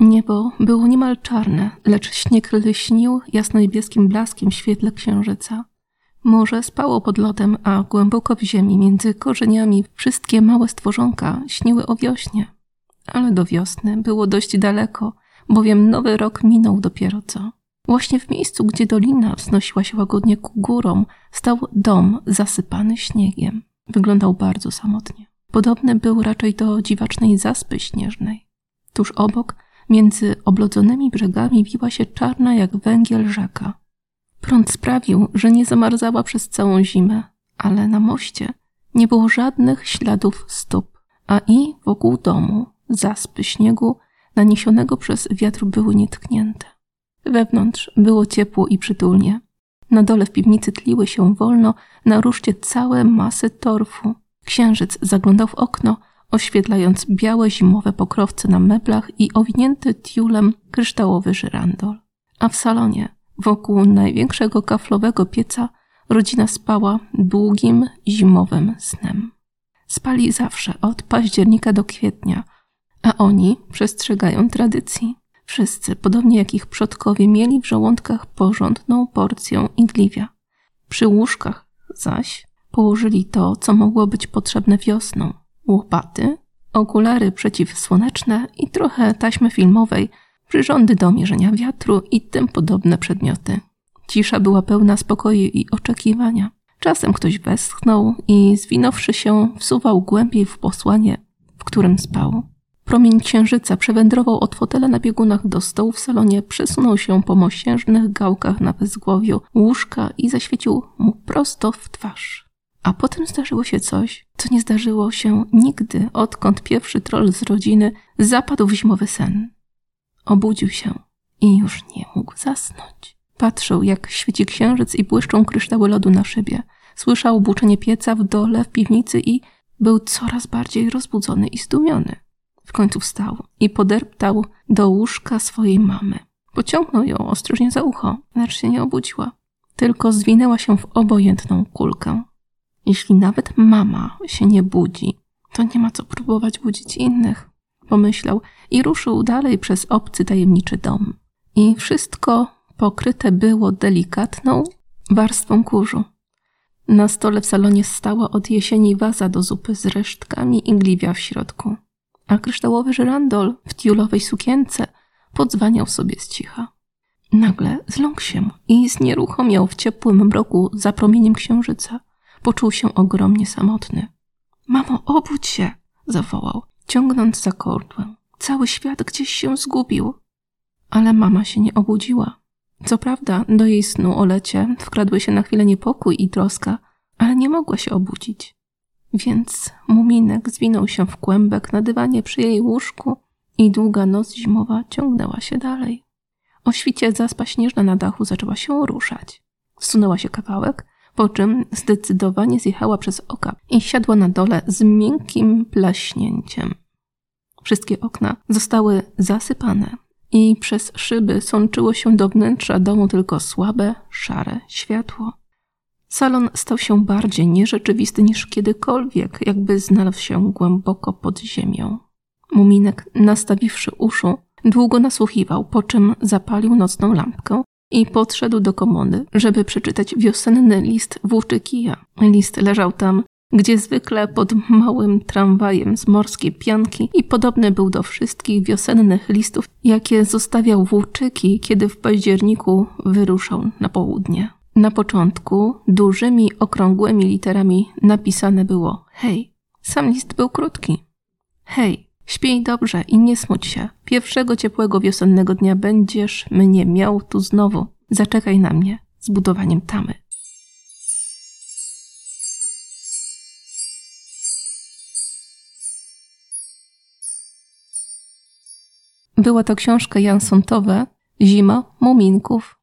Niebo było niemal czarne, lecz śnieg lśnił jasno-niebieskim blaskiem w świetle księżyca. Morze spało pod lodem, a głęboko w ziemi, między korzeniami, wszystkie małe stworzonka śniły o wiośnie. Ale do wiosny było dość daleko, bowiem nowy rok minął dopiero co. Właśnie w miejscu, gdzie dolina wznosiła się łagodnie ku górom, stał dom zasypany śniegiem. Wyglądał bardzo samotnie. Podobny był raczej do dziwacznej zaspy śnieżnej. Tuż obok, między oblodzonymi brzegami, wiła się czarna jak węgiel rzeka. Prąd sprawił, że nie zamarzała przez całą zimę, ale na moście nie było żadnych śladów stóp, a i wokół domu zaspy śniegu naniesionego przez wiatr były nietknięte. Wewnątrz było ciepło i przytulnie. Na dole w piwnicy tliły się wolno na ruszcie całe masy torfu. Księżyc zaglądał w okno, oświetlając białe zimowe pokrowce na meblach i owinięty tiulem kryształowy żyrandol. A w salonie, wokół największego kaflowego pieca, rodzina spała długim zimowym snem. Spali zawsze od października do kwietnia, a oni przestrzegają tradycji. Wszyscy, podobnie jak ich przodkowie, mieli w żołądkach porządną porcję igliwia. Przy łóżkach zaś położyli to, co mogło być potrzebne wiosną: łopaty, okulary przeciwsłoneczne i trochę taśmy filmowej, przyrządy do mierzenia wiatru i tym podobne przedmioty. Cisza była pełna spokoju i oczekiwania. Czasem ktoś westchnął i zwinąwszy się, wsuwał głębiej w posłanie, w którym spał. Promień księżyca przewędrował od fotela na biegunach do stołu w salonie, przesunął się po mosiężnych gałkach na wezgłowiu łóżka i zaświecił mu prosto w twarz. A potem zdarzyło się coś, co nie zdarzyło się nigdy, odkąd pierwszy troll z rodziny zapadł w zimowy sen. Obudził się i już nie mógł zasnąć. Patrzył, jak świeci księżyc i błyszczą kryształy lodu na szybie. Słyszał buczenie pieca w dole, w piwnicy i był coraz bardziej rozbudzony i zdumiony. W końcu wstał i poderptał do łóżka swojej mamy. Pociągnął ją ostrożnie za ucho, lecz się nie obudziła. Tylko zwinęła się w obojętną kulkę. Jeśli nawet mama się nie budzi, to nie ma co próbować budzić innych, pomyślał i ruszył dalej przez obcy tajemniczy dom. I wszystko pokryte było delikatną warstwą kurzu. Na stole w salonie stała od jesieni waza do zupy z resztkami igliwia w środku a kryształowy żyrandol w tiulowej sukience podzwaniał sobie z cicha. Nagle zląkł się i znieruchomiał w ciepłym mroku za promieniem księżyca. Poczuł się ogromnie samotny. Mamo, obudź się! zawołał, ciągnąc za kordłę. Cały świat gdzieś się zgubił. Ale mama się nie obudziła. Co prawda, do jej snu o lecie wkradły się na chwilę niepokój i troska, ale nie mogła się obudzić. Więc muminek zwinął się w kłębek na dywanie przy jej łóżku i długa noc zimowa ciągnęła się dalej. O świcie zaspa śnieżna na dachu zaczęła się ruszać. Zsunęła się kawałek, po czym zdecydowanie zjechała przez oka i siadła na dole z miękkim plaśnięciem. Wszystkie okna zostały zasypane i przez szyby sączyło się do wnętrza domu tylko słabe, szare światło. Salon stał się bardziej nierzeczywisty niż kiedykolwiek, jakby znalazł się głęboko pod ziemią. Muminek, nastawiwszy uszu, długo nasłuchiwał, po czym zapalił nocną lampkę i podszedł do komody, żeby przeczytać wiosenny list włóczykija. List leżał tam, gdzie zwykle pod małym tramwajem z morskiej pianki i podobny był do wszystkich wiosennych listów, jakie zostawiał włóczyki, kiedy w październiku wyruszał na południe. Na początku dużymi, okrągłymi literami napisane było hej. Sam list był krótki. Hej, śpij dobrze i nie smuć się. Pierwszego ciepłego wiosennego dnia będziesz mnie miał tu znowu. Zaczekaj na mnie z budowaniem tamy. Była to książka Jansontowa Zima Muminków